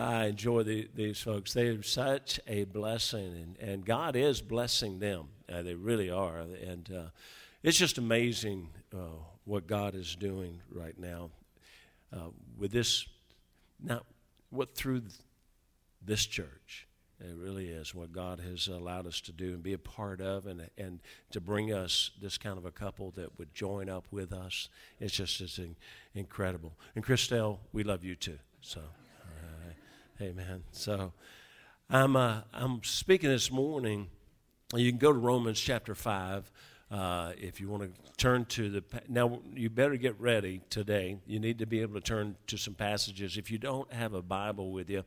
I enjoy the, these folks. They are such a blessing, and, and God is blessing them. Uh, they really are. And uh, it's just amazing uh, what God is doing right now uh, with this, now, what through this church. It really is what God has allowed us to do and be a part of, and and to bring us this kind of a couple that would join up with us. It's just it's incredible. And Christelle, we love you too. So. Amen. So I'm, uh, I'm speaking this morning. You can go to Romans chapter 5 uh, if you want to turn to the. Now, you better get ready today. You need to be able to turn to some passages. If you don't have a Bible with you,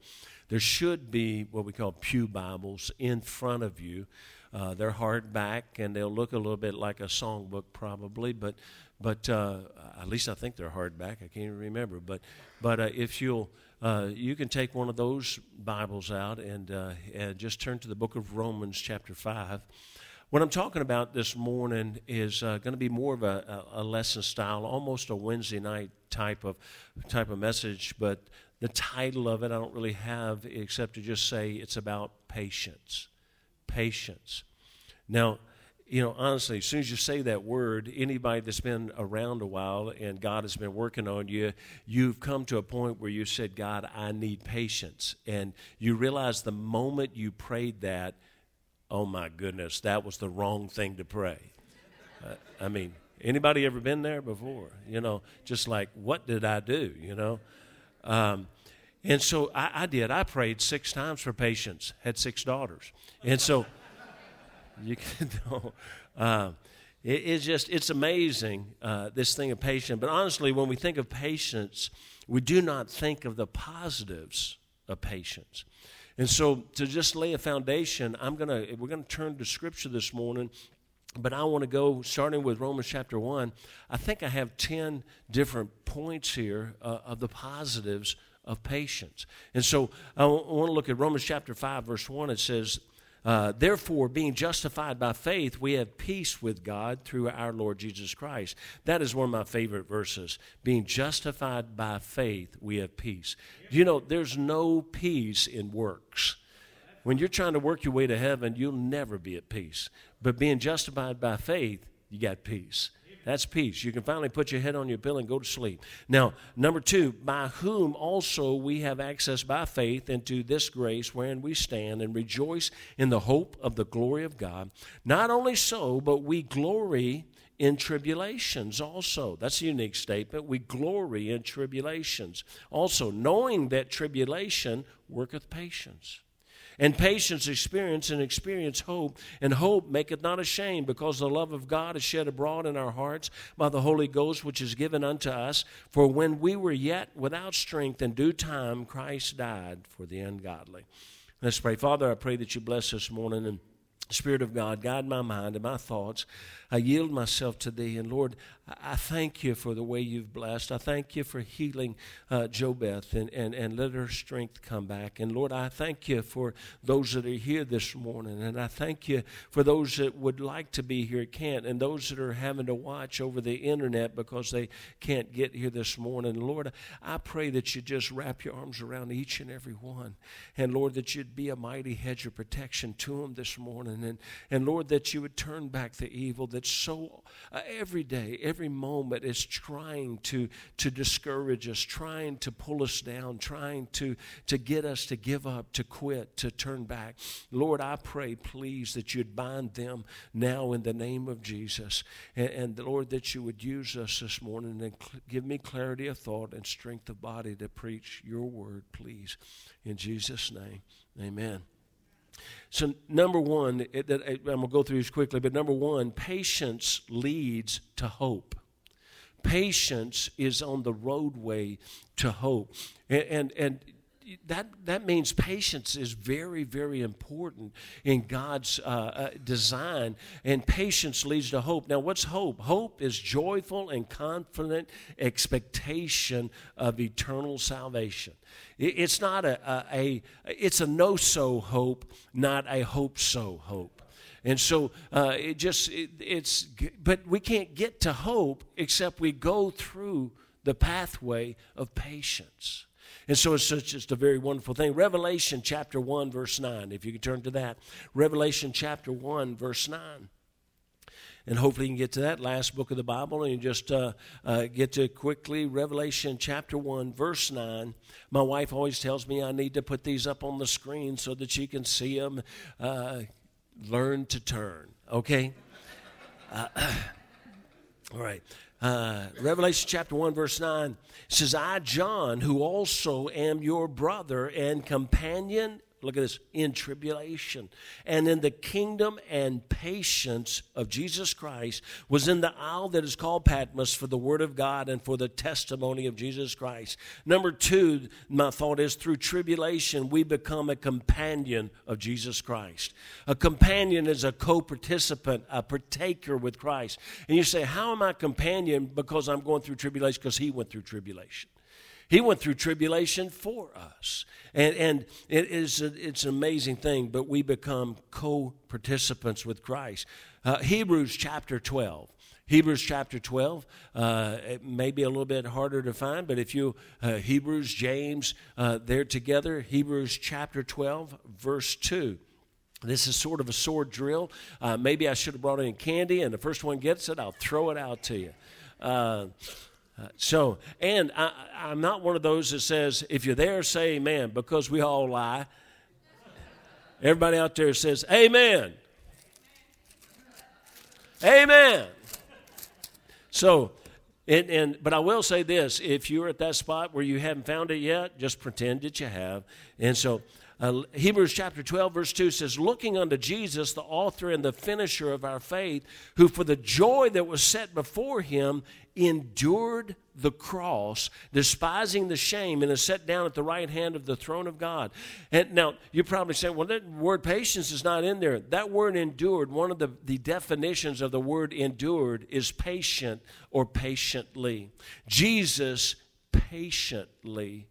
there should be what we call Pew Bibles in front of you. Uh, they're hardback and they'll look a little bit like a songbook, probably, but but uh, at least I think they're hardback. I can't even remember. But but uh, if you'll uh, you can take one of those Bibles out and, uh, and just turn to the book of Romans, chapter 5. What I'm talking about this morning is uh, going to be more of a, a, lesson style, almost a Wednesday night type of, type of message, but the title of it I don't really have except to just say it's about patience. Patience. Now, you know, honestly, as soon as you say that word, anybody that's been around a while and God has been working on you, you've come to a point where you said, God, I need patience. And you realize the moment you prayed that, oh my goodness, that was the wrong thing to pray. Uh, I mean, anybody ever been there before? You know, just like, what did I do? You know? Um, and so I, I did. I prayed six times for patience, had six daughters. And so. You can know. Uh, it, it's just it's amazing uh, this thing of patience. But honestly, when we think of patience, we do not think of the positives of patience. And so, to just lay a foundation, I'm gonna we're gonna turn to Scripture this morning but I want to go starting with Romans chapter 1. I think I have 10 different points here uh, of the positives of patience. And so I want to look at Romans chapter 5, verse 1. It says, uh, Therefore, being justified by faith, we have peace with God through our Lord Jesus Christ. That is one of my favorite verses. Being justified by faith, we have peace. You know, there's no peace in works. When you're trying to work your way to heaven, you'll never be at peace. But being justified by faith, you got peace. That's peace. You can finally put your head on your pillow and go to sleep. Now, number two, by whom also we have access by faith into this grace wherein we stand and rejoice in the hope of the glory of God. Not only so, but we glory in tribulations also. That's a unique statement. We glory in tribulations also, knowing that tribulation worketh patience. And patience experience, and experience hope. And hope maketh not ashamed, because the love of God is shed abroad in our hearts by the Holy Ghost, which is given unto us. For when we were yet without strength, in due time Christ died for the ungodly. Let's pray. Father, I pray that you bless this morning and Spirit of God, guide my mind and my thoughts. I yield myself to Thee. And Lord, I thank you for the way you've blessed. I thank you for healing uh, Beth and, and, and let her strength come back. And Lord, I thank you for those that are here this morning. And I thank you for those that would like to be here, can't, and those that are having to watch over the internet because they can't get here this morning. Lord, I pray that you just wrap your arms around each and every one. And Lord, that you'd be a mighty hedge of protection to them this morning. And, and Lord, that you would turn back the evil that so uh, every day, every moment is trying to, to discourage us, trying to pull us down, trying to, to get us to give up, to quit, to turn back. Lord, I pray, please, that you'd bind them now in the name of Jesus. And, and Lord, that you would use us this morning and cl- give me clarity of thought and strength of body to preach your word, please. In Jesus' name, amen. So, number one, it, it, I'm going to go through these quickly, but number one, patience leads to hope. Patience is on the roadway to hope. And, and, and that, that means patience is very, very important in God's uh, uh, design, and patience leads to hope. Now, what's hope? Hope is joyful and confident expectation of eternal salvation. It, it's not a, a, a it's a no so hope, not a hope so hope. And so uh, it just, it, it's, but we can't get to hope except we go through the pathway of patience. And so it's just a very wonderful thing. Revelation chapter 1, verse 9, if you could turn to that. Revelation chapter 1, verse 9 and hopefully you can get to that last book of the Bible and just uh, uh, get to quickly Revelation chapter 1, verse 9. My wife always tells me I need to put these up on the screen so that you can see them. Uh, learn to turn, okay? Uh, all right. Uh, Revelation chapter 1, verse 9 says, I, John, who also am your brother and companion Look at this in tribulation and in the kingdom and patience of Jesus Christ was in the isle that is called Patmos for the word of God and for the testimony of Jesus Christ. Number two, my thought is through tribulation, we become a companion of Jesus Christ. A companion is a co participant, a partaker with Christ. And you say, How am I companion? Because I'm going through tribulation, because he went through tribulation. He went through tribulation for us. And, and it is a, it's an amazing thing, but we become co participants with Christ. Uh, Hebrews chapter 12. Hebrews chapter 12, uh, it may be a little bit harder to find, but if you, uh, Hebrews, James, uh, they're together. Hebrews chapter 12, verse 2. This is sort of a sword drill. Uh, maybe I should have brought in candy, and the first one gets it, I'll throw it out to you. So, and I, I'm not one of those that says, if you're there, say amen, because we all lie. Everybody out there says, amen. Amen. So, and, and, but I will say this if you're at that spot where you haven't found it yet, just pretend that you have. And so, uh, Hebrews chapter 12, verse 2 says, Looking unto Jesus, the author and the finisher of our faith, who for the joy that was set before him endured the cross, despising the shame, and is set down at the right hand of the throne of God. And now you're probably saying, well, that word patience is not in there. That word endured, one of the, the definitions of the word endured is patient or patiently. Jesus patiently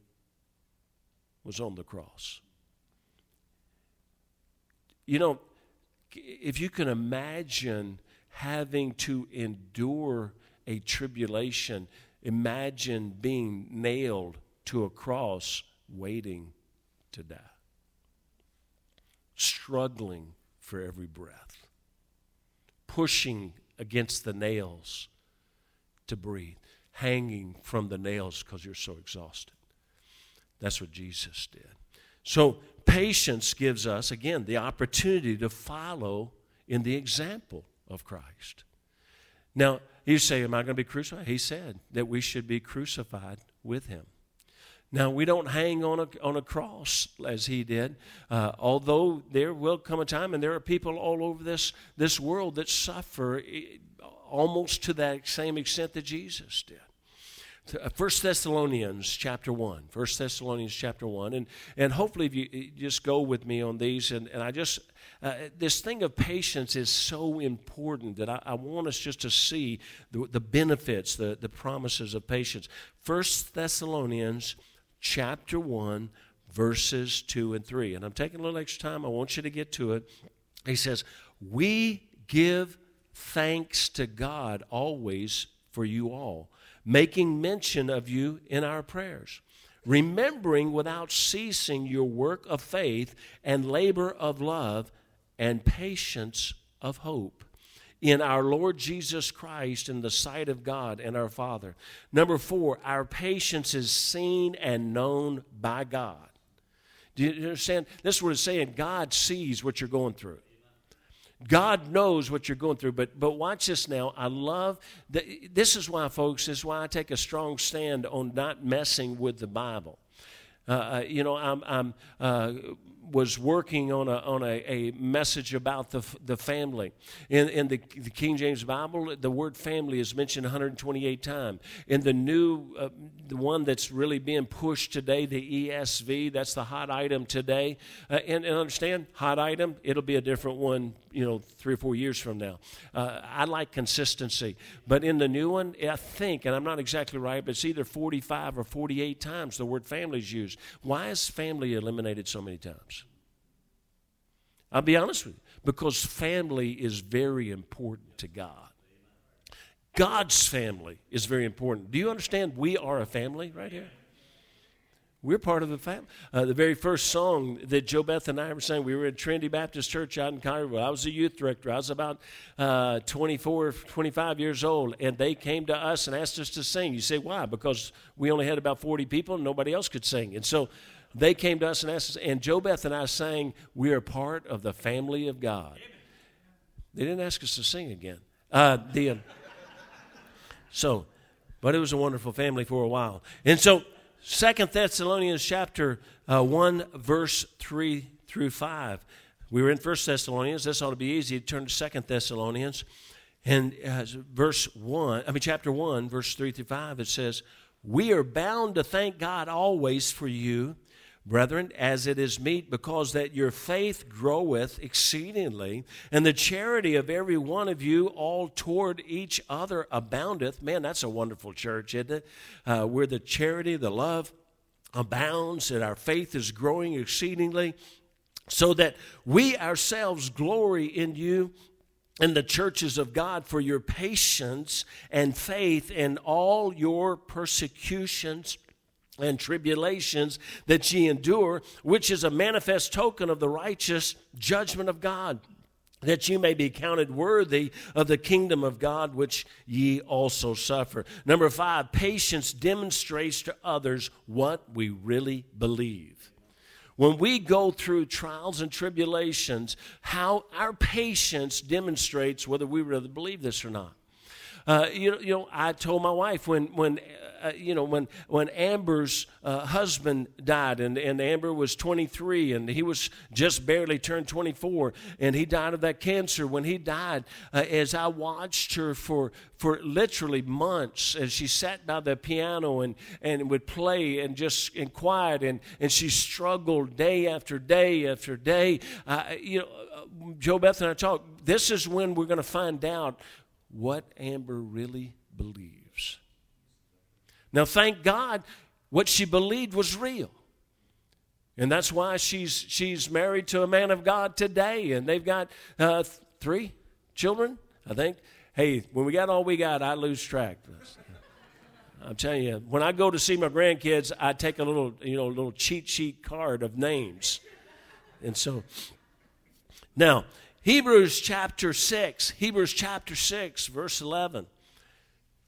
was on the cross. You know, if you can imagine having to endure a tribulation, imagine being nailed to a cross waiting to die, struggling for every breath, pushing against the nails to breathe, hanging from the nails because you're so exhausted. That's what Jesus did. So, patience gives us, again, the opportunity to follow in the example of Christ. Now, you say, Am I going to be crucified? He said that we should be crucified with him. Now, we don't hang on a, on a cross as he did, uh, although there will come a time, and there are people all over this, this world that suffer eh, almost to that same extent that Jesus did. First Thessalonians chapter 1. First Thessalonians chapter 1. And, and hopefully, if you just go with me on these, and, and I just, uh, this thing of patience is so important that I, I want us just to see the, the benefits, the, the promises of patience. First Thessalonians chapter 1, verses 2 and 3. And I'm taking a little extra time. I want you to get to it. He says, We give thanks to God always for you all making mention of you in our prayers, remembering without ceasing your work of faith and labor of love and patience of hope in our Lord Jesus Christ in the sight of God and our Father. Number four, our patience is seen and known by God. Do you understand? This is what it's saying. God sees what you're going through. God knows what you're going through, but but watch this now. I love that. This is why, folks. This is why I take a strong stand on not messing with the Bible. Uh, uh you know, I'm, I'm uh, was working on a, on a, a message about the, the family. In, in the, the, King James Bible, the word family is mentioned 128 times. In the new, uh, the one that's really being pushed today, the ESV, that's the hot item today. Uh, and, and, understand, hot item, it'll be a different one, you know, three or four years from now. Uh, I like consistency. But in the new one, I think, and I'm not exactly right, but it's either 45 or 48 times the word family is used. Why is family eliminated so many times? I'll be honest with you, because family is very important to God. God's family is very important. Do you understand we are a family right here? We're part of the family. Uh, the very first song that Joe Beth and I were saying, we were at Trinity Baptist Church out in Collierville. I was a youth director. I was about uh, 24, 25 years old, and they came to us and asked us to sing. You say, why? Because we only had about 40 people and nobody else could sing. And so they came to us and asked us, and Joe Beth and I sang, We are part of the family of God. They didn't ask us to sing again. Uh, the, uh, so, but it was a wonderful family for a while. And so, Second Thessalonians chapter uh, 1, verse 3 through 5. We were in First Thessalonians. This ought to be easy. to Turn to Second Thessalonians. And uh, verse 1, I mean, chapter 1, verse 3 through 5, it says, We are bound to thank God always for you brethren, as it is meet, because that your faith groweth exceedingly, and the charity of every one of you all toward each other aboundeth. Man, that's a wonderful church, isn't it? Uh, where the charity, the love abounds, and our faith is growing exceedingly, so that we ourselves glory in you in the churches of God for your patience and faith in all your persecutions and tribulations that ye endure, which is a manifest token of the righteous judgment of God, that ye may be counted worthy of the kingdom of God, which ye also suffer. Number five, patience demonstrates to others what we really believe. When we go through trials and tribulations, how our patience demonstrates whether we really believe this or not. Uh, you, you know, I told my wife when, when uh, you know, when, when Amber's uh, husband died, and, and Amber was 23, and he was just barely turned 24, and he died of that cancer. When he died, uh, as I watched her for, for literally months, as she sat by the piano and, and would play and just in quiet, and, and she struggled day after day after day. Uh, you know, uh, Joe Beth and I talked. This is when we're going to find out what Amber really believes. Now, thank God, what she believed was real. And that's why she's, she's married to a man of God today, and they've got uh, three children, I think. Hey, when we got all we got, I lose track. I'm telling you, when I go to see my grandkids, I take a little, you know, little cheat sheet card of names. And so, now, Hebrews chapter 6, Hebrews chapter 6, verse 11.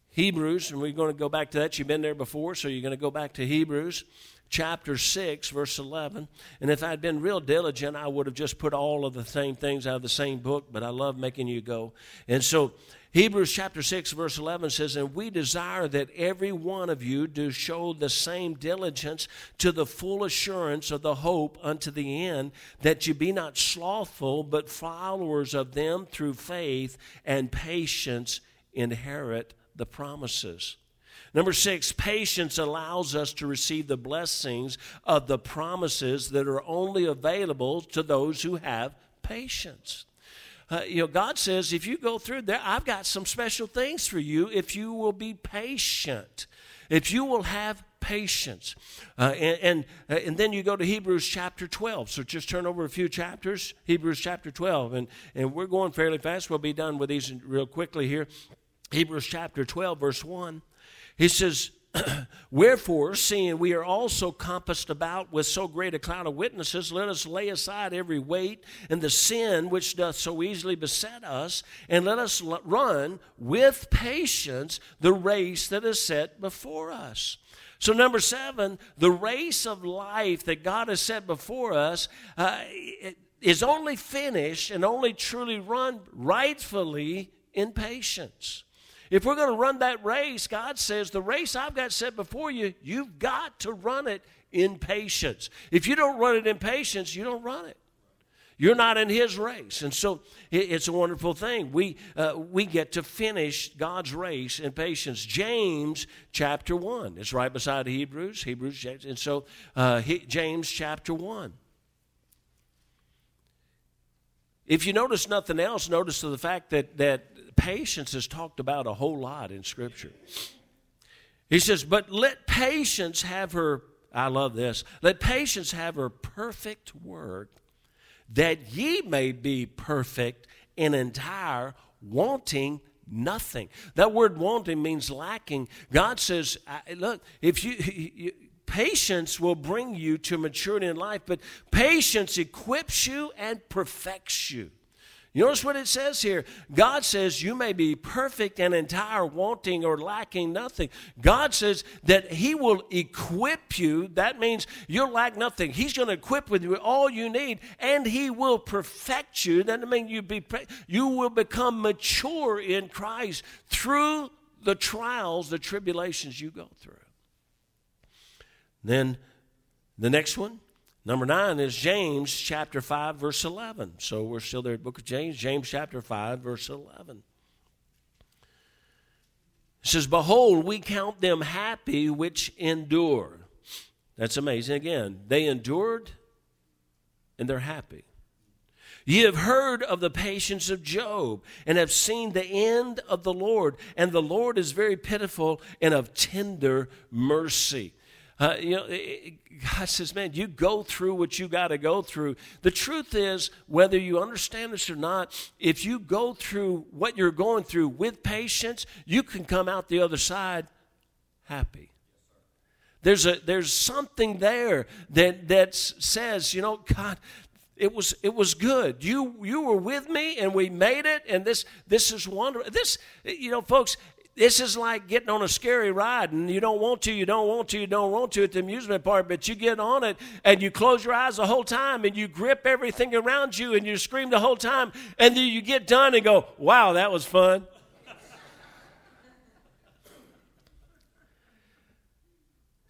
Hebrews, and we're going to go back to that. You've been there before, so you're going to go back to Hebrews chapter 6, verse 11. And if I'd been real diligent, I would have just put all of the same things out of the same book, but I love making you go. And so, Hebrews chapter 6, verse 11 says, And we desire that every one of you do show the same diligence to the full assurance of the hope unto the end, that you be not slothful, but followers of them through faith and patience inherit the promises. Number six, patience allows us to receive the blessings of the promises that are only available to those who have patience. Uh, you know, God says, if you go through there, I've got some special things for you if you will be patient, if you will have patience. Uh, and, and, uh, and, then you go to Hebrews chapter 12. So just turn over a few chapters, Hebrews chapter 12. And, and we're going fairly fast. We'll be done with these real quickly here. Hebrews chapter 12, verse 1. He says, Wherefore, seeing we are also compassed about with so great a cloud of witnesses, let us lay aside every weight and the sin which doth so easily beset us, and let us run with patience the race that is set before us. So, number seven, the race of life that God has set before us uh, is only finished and only truly run rightfully in patience. If we're going to run that race, God says, the race I've got set before you, you've got to run it in patience. If you don't run it in patience, you don't run it. You're not in His race. And so it's a wonderful thing. We, uh, we get to finish God's race in patience. James chapter 1. It's right beside Hebrews. Hebrews, and so uh, James chapter 1. If you notice nothing else, notice the fact that, that patience is talked about a whole lot in Scripture. He says, But let patience have her, I love this, let patience have her perfect work, that ye may be perfect and entire, wanting nothing. That word wanting means lacking. God says, Look, if you, you patience will bring you to maturity in life, but patience equips you and perfects you. You notice what it says here? God says you may be perfect and entire, wanting or lacking nothing. God says that He will equip you. That means you'll lack nothing. He's going to equip with you all you need, and He will perfect you. That means you be you will become mature in Christ through the trials, the tribulations you go through. Then the next one, Number nine is James chapter 5, verse 11. So we're still there at book of James, James chapter 5, verse 11. It says, Behold, we count them happy which endure. That's amazing. Again, they endured and they're happy. Ye have heard of the patience of Job and have seen the end of the Lord, and the Lord is very pitiful and of tender mercy. Uh, you know, God says, man, you go through what you got to go through. The truth is, whether you understand this or not, if you go through what you're going through with patience, you can come out the other side happy. There's, a, there's something there that, that says, you know, God, it was it was good. You you were with me and we made it and this this is wonderful. This you know folks, this is like getting on a scary ride and you don't want to, you don't want to, you don't want to at the amusement park, but you get on it and you close your eyes the whole time and you grip everything around you and you scream the whole time and then you get done and go, wow, that was fun.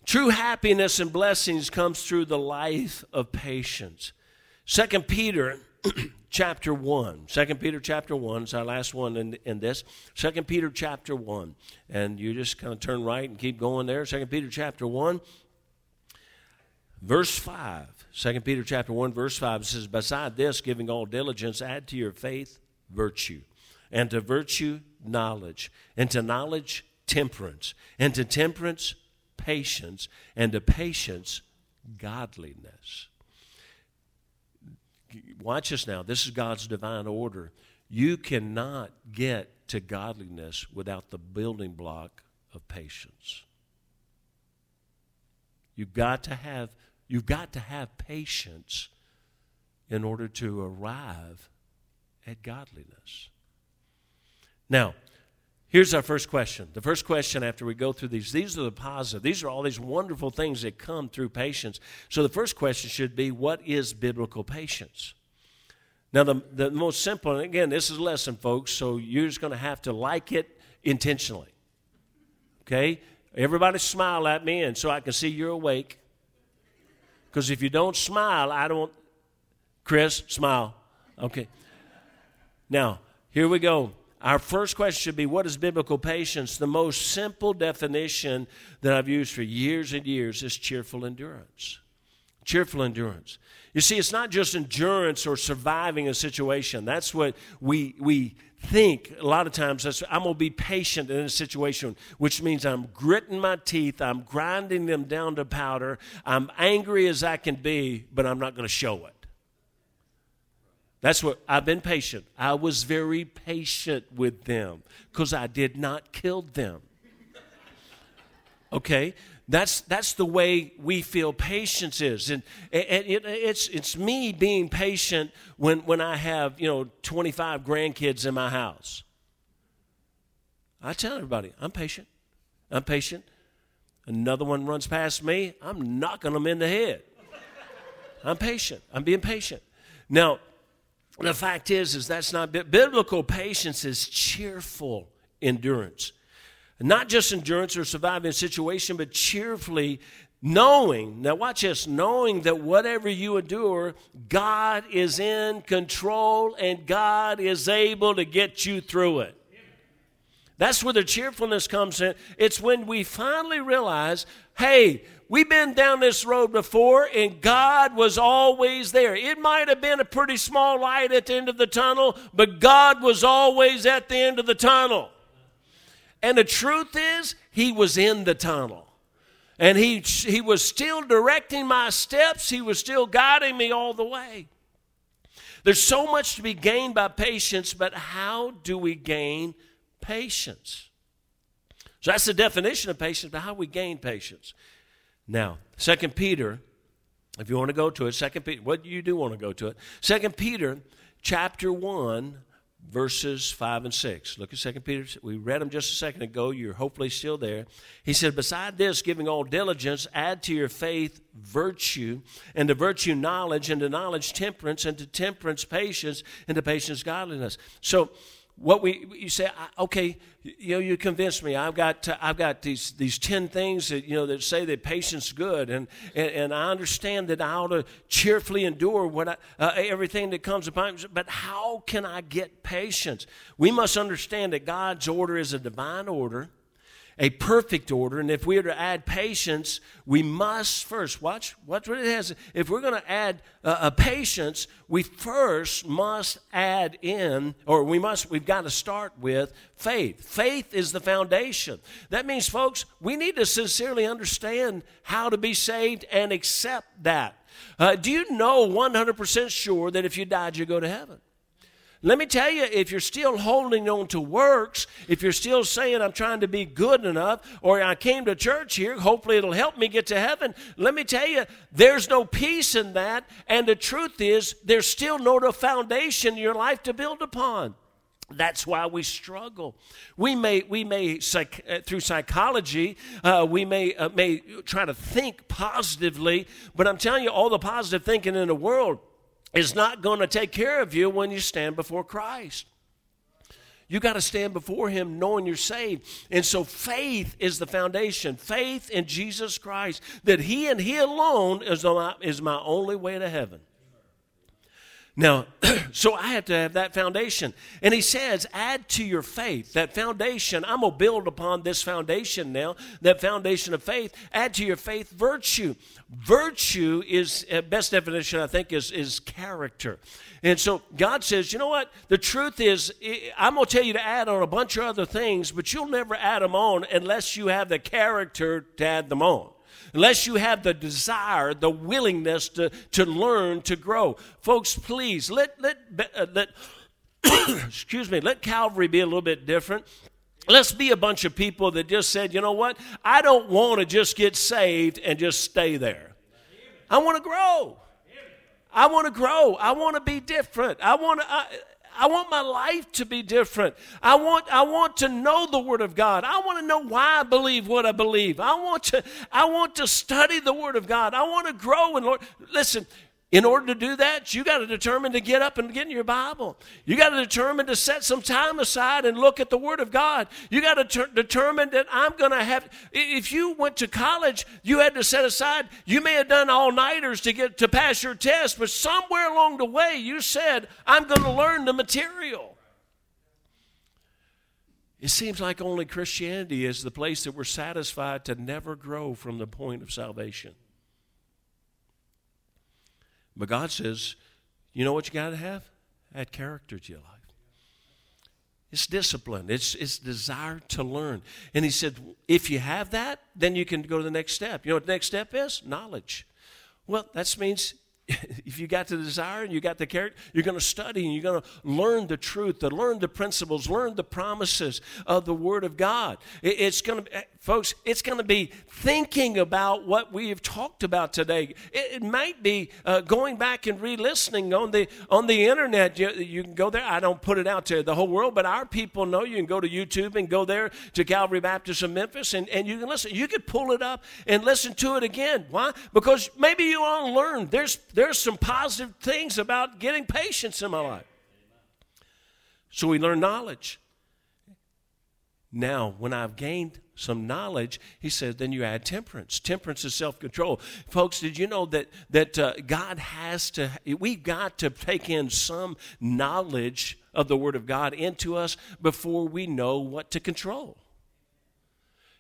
True happiness and blessings comes through the life of patience. Second Peter chapter 1. 2 Peter chapter 1 is our last one in, in this. 2 Peter chapter 1. And you just kind of turn right and keep going there. 2 Peter chapter 1, verse 5. 2 Peter chapter 1, verse 5 says, Beside this, giving all diligence, add to your faith virtue, and to virtue, knowledge, and to knowledge, temperance, and to temperance, patience, and to patience, godliness watch this now. This is God's divine order. You cannot get to godliness without the building block of patience. You've got to have you've got to have patience in order to arrive at godliness. Now, here's our first question. The first question after we go through these, these are the positive. These are all these wonderful things that come through patience. So the first question should be what is biblical patience? Now, the, the most simple, and again, this is a lesson, folks, so you're just going to have to like it intentionally. Okay? Everybody smile at me, and so I can see you're awake. Because if you don't smile, I don't. Chris, smile. Okay. Now, here we go. Our first question should be What is biblical patience? The most simple definition that I've used for years and years is cheerful endurance. Cheerful endurance. You see, it's not just endurance or surviving a situation. That's what we, we think a lot of times. That's, I'm going to be patient in a situation, which means I'm gritting my teeth, I'm grinding them down to powder, I'm angry as I can be, but I'm not going to show it. That's what I've been patient. I was very patient with them because I did not kill them. Okay? That's, that's the way we feel patience is. And, and it, it's, it's me being patient when, when I have, you know, 25 grandkids in my house. I tell everybody, I'm patient. I'm patient. Another one runs past me, I'm knocking them in the head. I'm patient. I'm being patient. Now, the fact is, is that's not biblical patience is cheerful endurance. Not just endurance or surviving a situation, but cheerfully knowing, now watch this, knowing that whatever you endure, God is in control and God is able to get you through it. That's where the cheerfulness comes in. It's when we finally realize, hey, we've been down this road before and God was always there. It might have been a pretty small light at the end of the tunnel, but God was always at the end of the tunnel. And the truth is, he was in the tunnel. And he, he was still directing my steps, he was still guiding me all the way. There's so much to be gained by patience, but how do we gain patience? So that's the definition of patience, but how we gain patience. Now, Second Peter, if you want to go to it, Second Peter, what you do want to go to it? Second Peter, chapter one, verses 5 and 6. Look at 2 Peter. We read them just a second ago. You're hopefully still there. He said, Beside this, giving all diligence, add to your faith virtue, and to virtue knowledge, and to knowledge temperance, and to temperance patience, and to patience godliness. So, what we you say okay you know you convinced me. I've got i've got these these 10 things that you know that say that patience good. And and, and i understand that i ought to cheerfully endure what I, uh, everything that comes upon me. But how can i get patience? We must understand that god's order is a divine order a perfect order. And if we are to add patience, we must first, watch, watch what it has. If we're going to add uh, a patience, we first must add in, or we must, we've got to start with faith. Faith is the foundation. That means, folks, we need to sincerely understand how to be saved and accept that. Uh, do you know 100% sure that if you died, you go to heaven? Let me tell you, if you're still holding on to works, if you're still saying, I'm trying to be good enough, or I came to church here, hopefully it'll help me get to heaven, let me tell you, there's no peace in that. And the truth is, there's still no foundation in your life to build upon. That's why we struggle. We may, we may psych, uh, through psychology, uh, we may, uh, may try to think positively, but I'm telling you, all the positive thinking in the world is not going to take care of you when you stand before Christ. You got to stand before Him knowing you're saved. And so faith is the foundation. Faith in Jesus Christ, that He and He alone is my, is my only way to heaven. Now, so I have to have that foundation. And he says, add to your faith. That foundation, I'm going to build upon this foundation now, that foundation of faith. Add to your faith virtue. Virtue is, uh, best definition, I think, is, is character. And so God says, you know what? The truth is, I'm going to tell you to add on a bunch of other things, but you'll never add them on unless you have the character to add them on unless you have the desire, the willingness to, to learn, to grow. Folks, please, let, let, uh, let excuse me, let Calvary be a little bit different. Let's be a bunch of people that just said, you know what? I don't want to just get saved and just stay there. I want to grow. I want to grow. I want to be different. I want to. I, I want my life to be different. I want, I want to know the Word of God. I want to know why I believe what I believe. I want to, I want to study the Word of God. I want to grow in Lord. Listen, in order to do that, you got to determine to get up and get in your Bible. You got to determine to set some time aside and look at the Word of God. You got to ter- determine that I'm going to have. If you went to college, you had to set aside. You may have done all nighters to get to pass your test, but somewhere along the way, you said, "I'm going to learn the material." It seems like only Christianity is the place that we're satisfied to never grow from the point of salvation. But God says, you know what you got to have? Add character to your life. It's discipline. It's, it's desire to learn. And he said, if you have that, then you can go to the next step. You know what the next step is? Knowledge. Well, that means if you got the desire and you got the character, you're going to study and you're going to learn the truth, to learn the principles, learn the promises of the Word of God. It's going to, folks, it's going to be thinking about what we have talked about today. It, might be uh, going back and re-listening on the on the internet. You, you, can go there. I don't put it out to the whole world, but our people know you can go to YouTube and go there to Calvary Baptist of Memphis, and, and you can listen. You could pull it up and listen to it again. Why? Because maybe you want to learn. There's there's some positive things about getting patience in my life. So we learn knowledge. Now, when I've gained some knowledge, he says, then you add temperance. Temperance is self control. Folks, did you know that, that uh, God has to, we've got to take in some knowledge of the Word of God into us before we know what to control?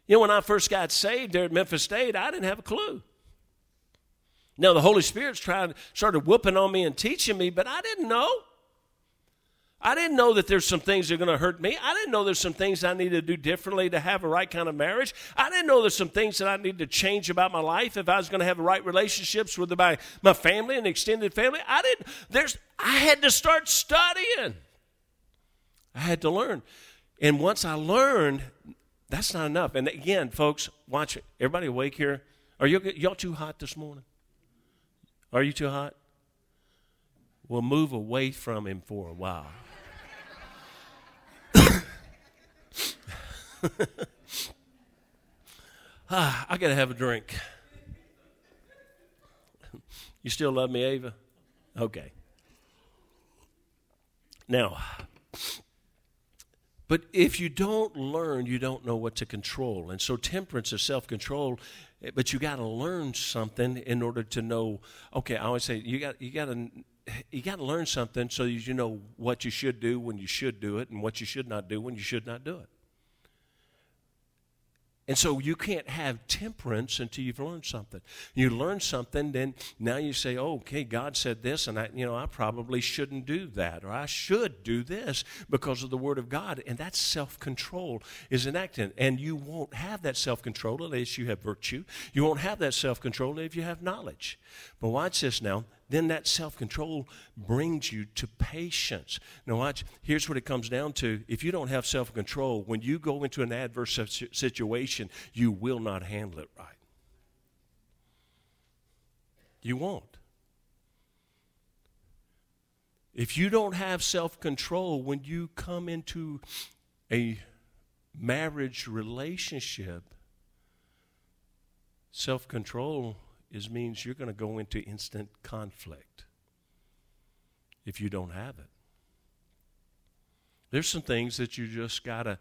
You know, when I first got saved there at Memphis State, I didn't have a clue. Now, the Holy Spirit's trying, started whooping on me and teaching me, but I didn't know. I didn't know that there's some things that are going to hurt me. I didn't know there's some things I need to do differently to have a right kind of marriage. I didn't know there's some things that I need to change about my life if I was going to have the right relationships with my, my family and extended family. I didn't, there's, I had to start studying. I had to learn. And once I learned, that's not enough. And again, folks, watch it. Everybody awake here? Are you, y'all too hot this morning? Are you too hot? We'll move away from him for a while. ah, I got to have a drink. You still love me, Ava? Okay. Now, but if you don't learn, you don't know what to control. And so temperance is self control, but you got to learn something in order to know. Okay, I always say you got you got to you got to learn something so you know what you should do when you should do it and what you should not do when you should not do it. And so you can't have temperance until you've learned something. You learn something, then now you say, oh, okay, God said this, and I, you know, I probably shouldn't do that, or I should do this because of the Word of God. And that self-control is enacted. And you won't have that self-control unless you have virtue. You won't have that self-control if you have knowledge. But watch this now then that self control brings you to patience. Now, watch, here's what it comes down to. If you don't have self control, when you go into an adverse situation, you will not handle it right. You won't. If you don't have self control when you come into a marriage relationship, self control is means you're going to go into instant conflict if you don't have it. There's some things that you just got to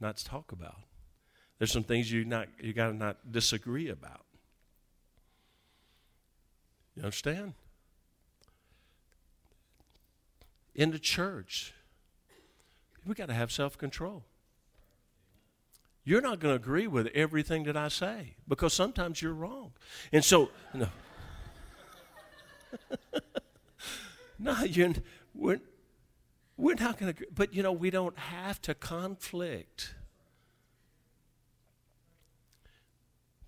not talk about. There's some things you not you got to not disagree about. You understand? In the church, we got to have self-control. You're not going to agree with everything that I say because sometimes you're wrong. And so, no. no, you're, we're, we're not going to, but you know, we don't have to conflict.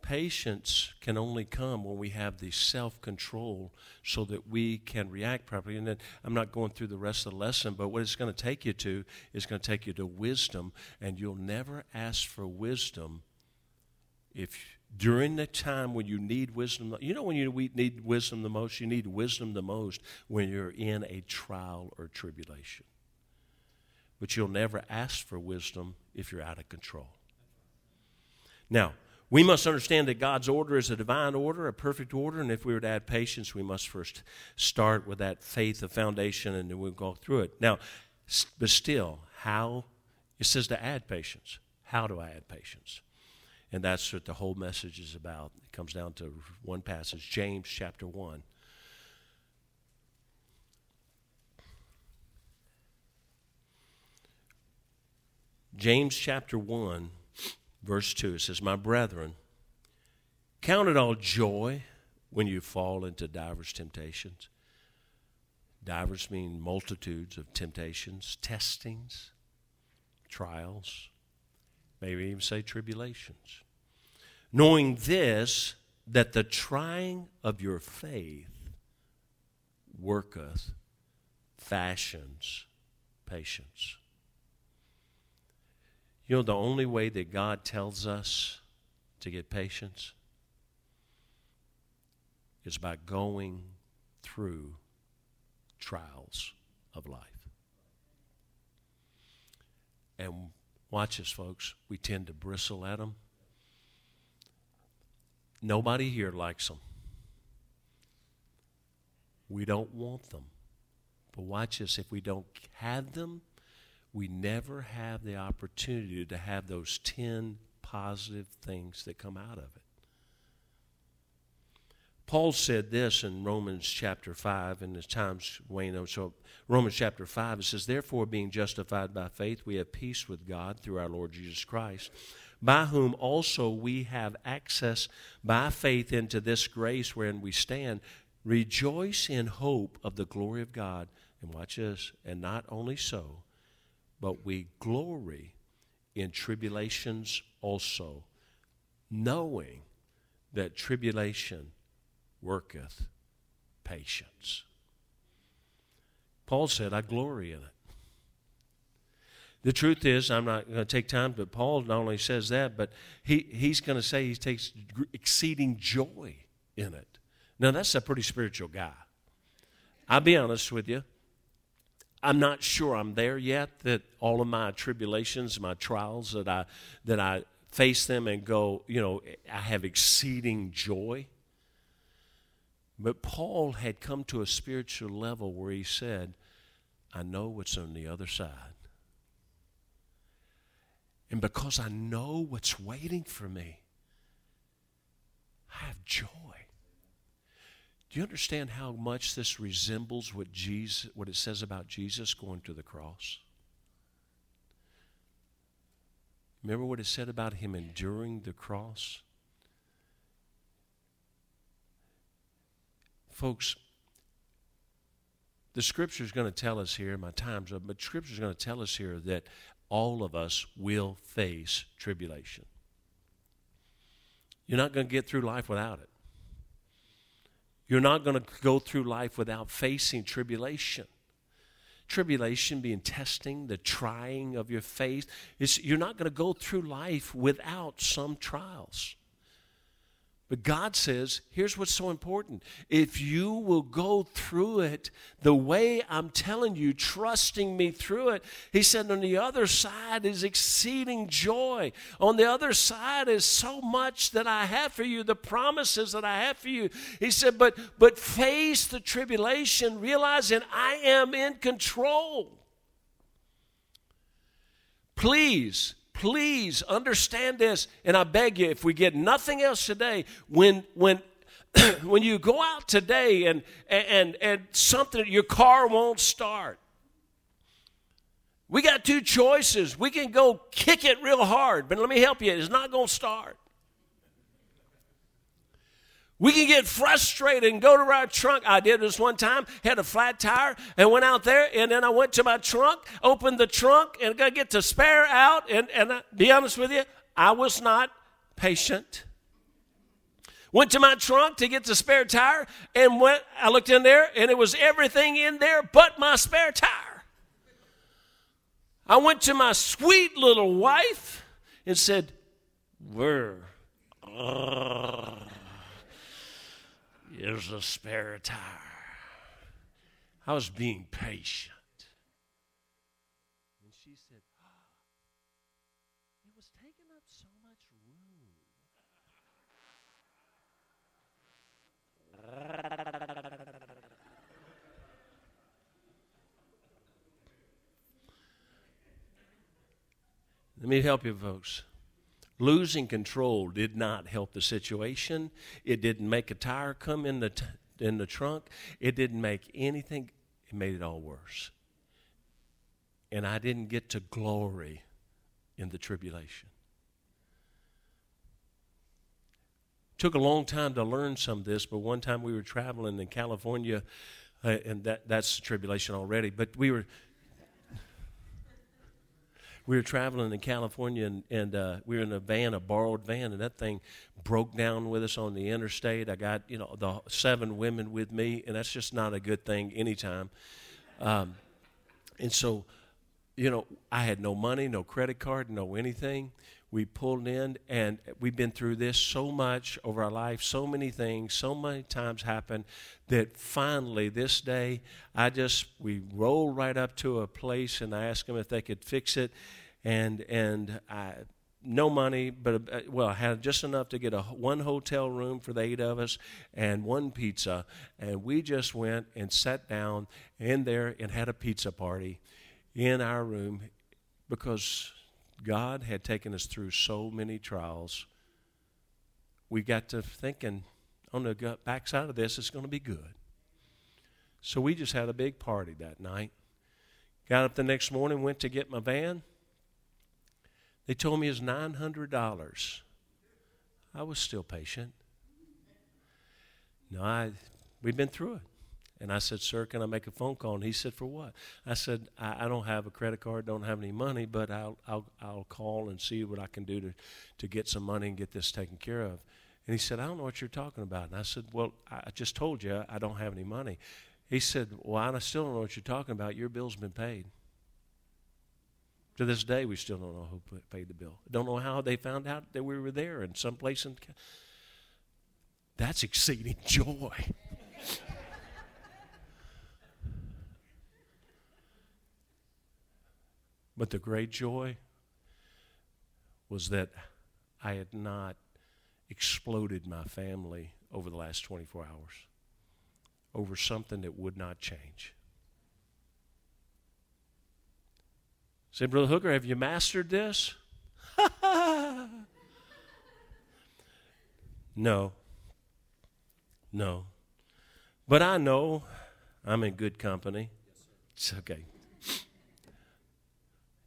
Patience can only come when we have the self control so that we can react properly. And then I'm not going through the rest of the lesson, but what it's going to take you to is going to take you to wisdom, and you'll never ask for wisdom if during the time when you need wisdom. You know when you need wisdom the most? You need wisdom the most when you're in a trial or tribulation. But you'll never ask for wisdom if you're out of control. Now, we must understand that God's order is a divine order, a perfect order, and if we were to add patience, we must first start with that faith, of foundation, and then we'll go through it. Now, but still, how? It says to add patience. How do I add patience? And that's what the whole message is about. It comes down to one passage, James chapter 1. James chapter 1 verse 2. It says, My brethren, count it all joy when you fall into divers temptations. Divers mean multitudes of temptations, testings, trials, maybe even say tribulations. Knowing this, that the trying of your faith worketh, fashions patience. You know, the only way that God tells us to get patience is by going through trials of life. And watch this, folks. We tend to bristle at them. Nobody here likes them. We don't want them. But watch this. If we don't have them, we never have the opportunity to have those 10 positive things that come out of it. Paul said this in Romans chapter 5, and the time's weighing on. So, Romans chapter 5, it says, Therefore, being justified by faith, we have peace with God through our Lord Jesus Christ, by whom also we have access by faith into this grace wherein we stand. Rejoice in hope of the glory of God. And watch this, and not only so, but we glory in tribulations also, knowing that tribulation worketh patience. Paul said, I glory in it. The truth is, I'm not going to take time, but Paul not only says that, but he, he's going to say he takes exceeding joy in it. Now, that's a pretty spiritual guy. I'll be honest with you. I'm not sure I'm there yet that all of my tribulations, my trials, that I, that I face them and go, you know, I have exceeding joy. But Paul had come to a spiritual level where he said, I know what's on the other side. And because I know what's waiting for me, I have joy. Do you understand how much this resembles what Jesus what it says about Jesus going to the cross? Remember what it said about him enduring the cross? Folks, the scripture is going to tell us here, my time's up, but scripture is going to tell us here that all of us will face tribulation. You're not going to get through life without it. You're not going to go through life without facing tribulation. Tribulation being testing, the trying of your faith. It's, you're not going to go through life without some trials. But God says, here's what's so important. If you will go through it the way I'm telling you, trusting me through it, He said, on the other side is exceeding joy. On the other side is so much that I have for you, the promises that I have for you. He said, but, but face the tribulation, realizing I am in control. Please please understand this and i beg you if we get nothing else today when when when you go out today and and and something your car won't start. We got two choices. We can go kick it real hard but let me help you it's not going to start we can get frustrated and go to our trunk. I did this one time, had a flat tire, and went out there, and then I went to my trunk, opened the trunk, and got to get the spare out. And, and I, be honest with you, I was not patient. Went to my trunk to get the spare tire, and went. I looked in there, and it was everything in there but my spare tire. I went to my sweet little wife and said, "Where?" Uh, is a spare tire. I was being patient. And she said, oh, It was taking up so much room. Let me help you, folks. Losing control did not help the situation. It didn't make a tire come in the, t- in the trunk. It didn't make anything, it made it all worse. And I didn't get to glory in the tribulation. Took a long time to learn some of this, but one time we were traveling in California, uh, and that, that's tribulation already, but we were we were traveling in California and, and uh, we were in a van, a borrowed van, and that thing broke down with us on the interstate. I got, you know, the seven women with me, and that's just not a good thing anytime. Um, and so, you know, I had no money, no credit card, no anything. We pulled in, and we've been through this so much over our life, so many things, so many times happened that finally this day, I just, we rolled right up to a place and I asked them if they could fix it. And, and I, no money, but uh, well, I had just enough to get a one hotel room for the eight of us and one pizza, and we just went and sat down in there and had a pizza party in our room because God had taken us through so many trials. We got to thinking on the backside of this, it's going to be good. So we just had a big party that night. Got up the next morning, went to get my van. They told me it was $900. I was still patient. No, I, we've been through it. And I said, Sir, can I make a phone call? And he said, For what? I said, I, I don't have a credit card, don't have any money, but I'll, I'll, I'll call and see what I can do to, to get some money and get this taken care of. And he said, I don't know what you're talking about. And I said, Well, I just told you I don't have any money. He said, Well, I still don't know what you're talking about. Your bill's been paid. To this day, we still don't know who paid the bill. Don't know how they found out that we were there in some place in. That's exceeding joy. But the great joy was that I had not exploded my family over the last 24 hours over something that would not change. Said, Brother Hooker, have you mastered this? no. No. But I know I'm in good company. It's okay.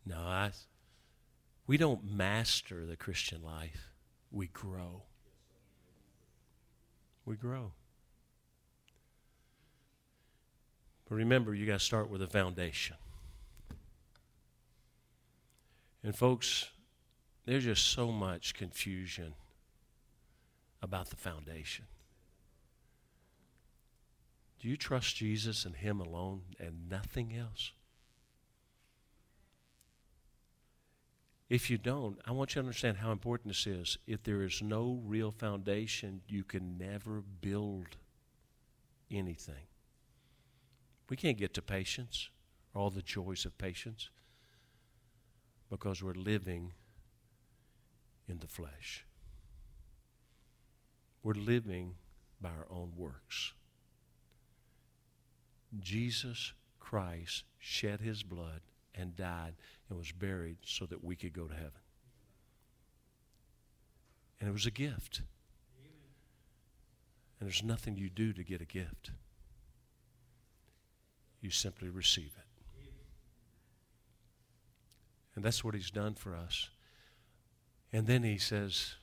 No, I, we don't master the Christian life. We grow. We grow. But remember, you got to start with a foundation. And, folks, there's just so much confusion about the foundation. Do you trust Jesus and Him alone and nothing else? If you don't, I want you to understand how important this is. If there is no real foundation, you can never build anything. We can't get to patience, or all the joys of patience, because we're living in the flesh. We're living by our own works. Jesus Christ shed his blood and died and was buried so that we could go to heaven. And it was a gift. And there's nothing you do to get a gift. You simply receive it. And that's what he's done for us. And then he says,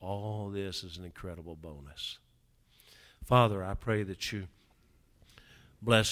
all this is an incredible bonus. Father, I pray that you bless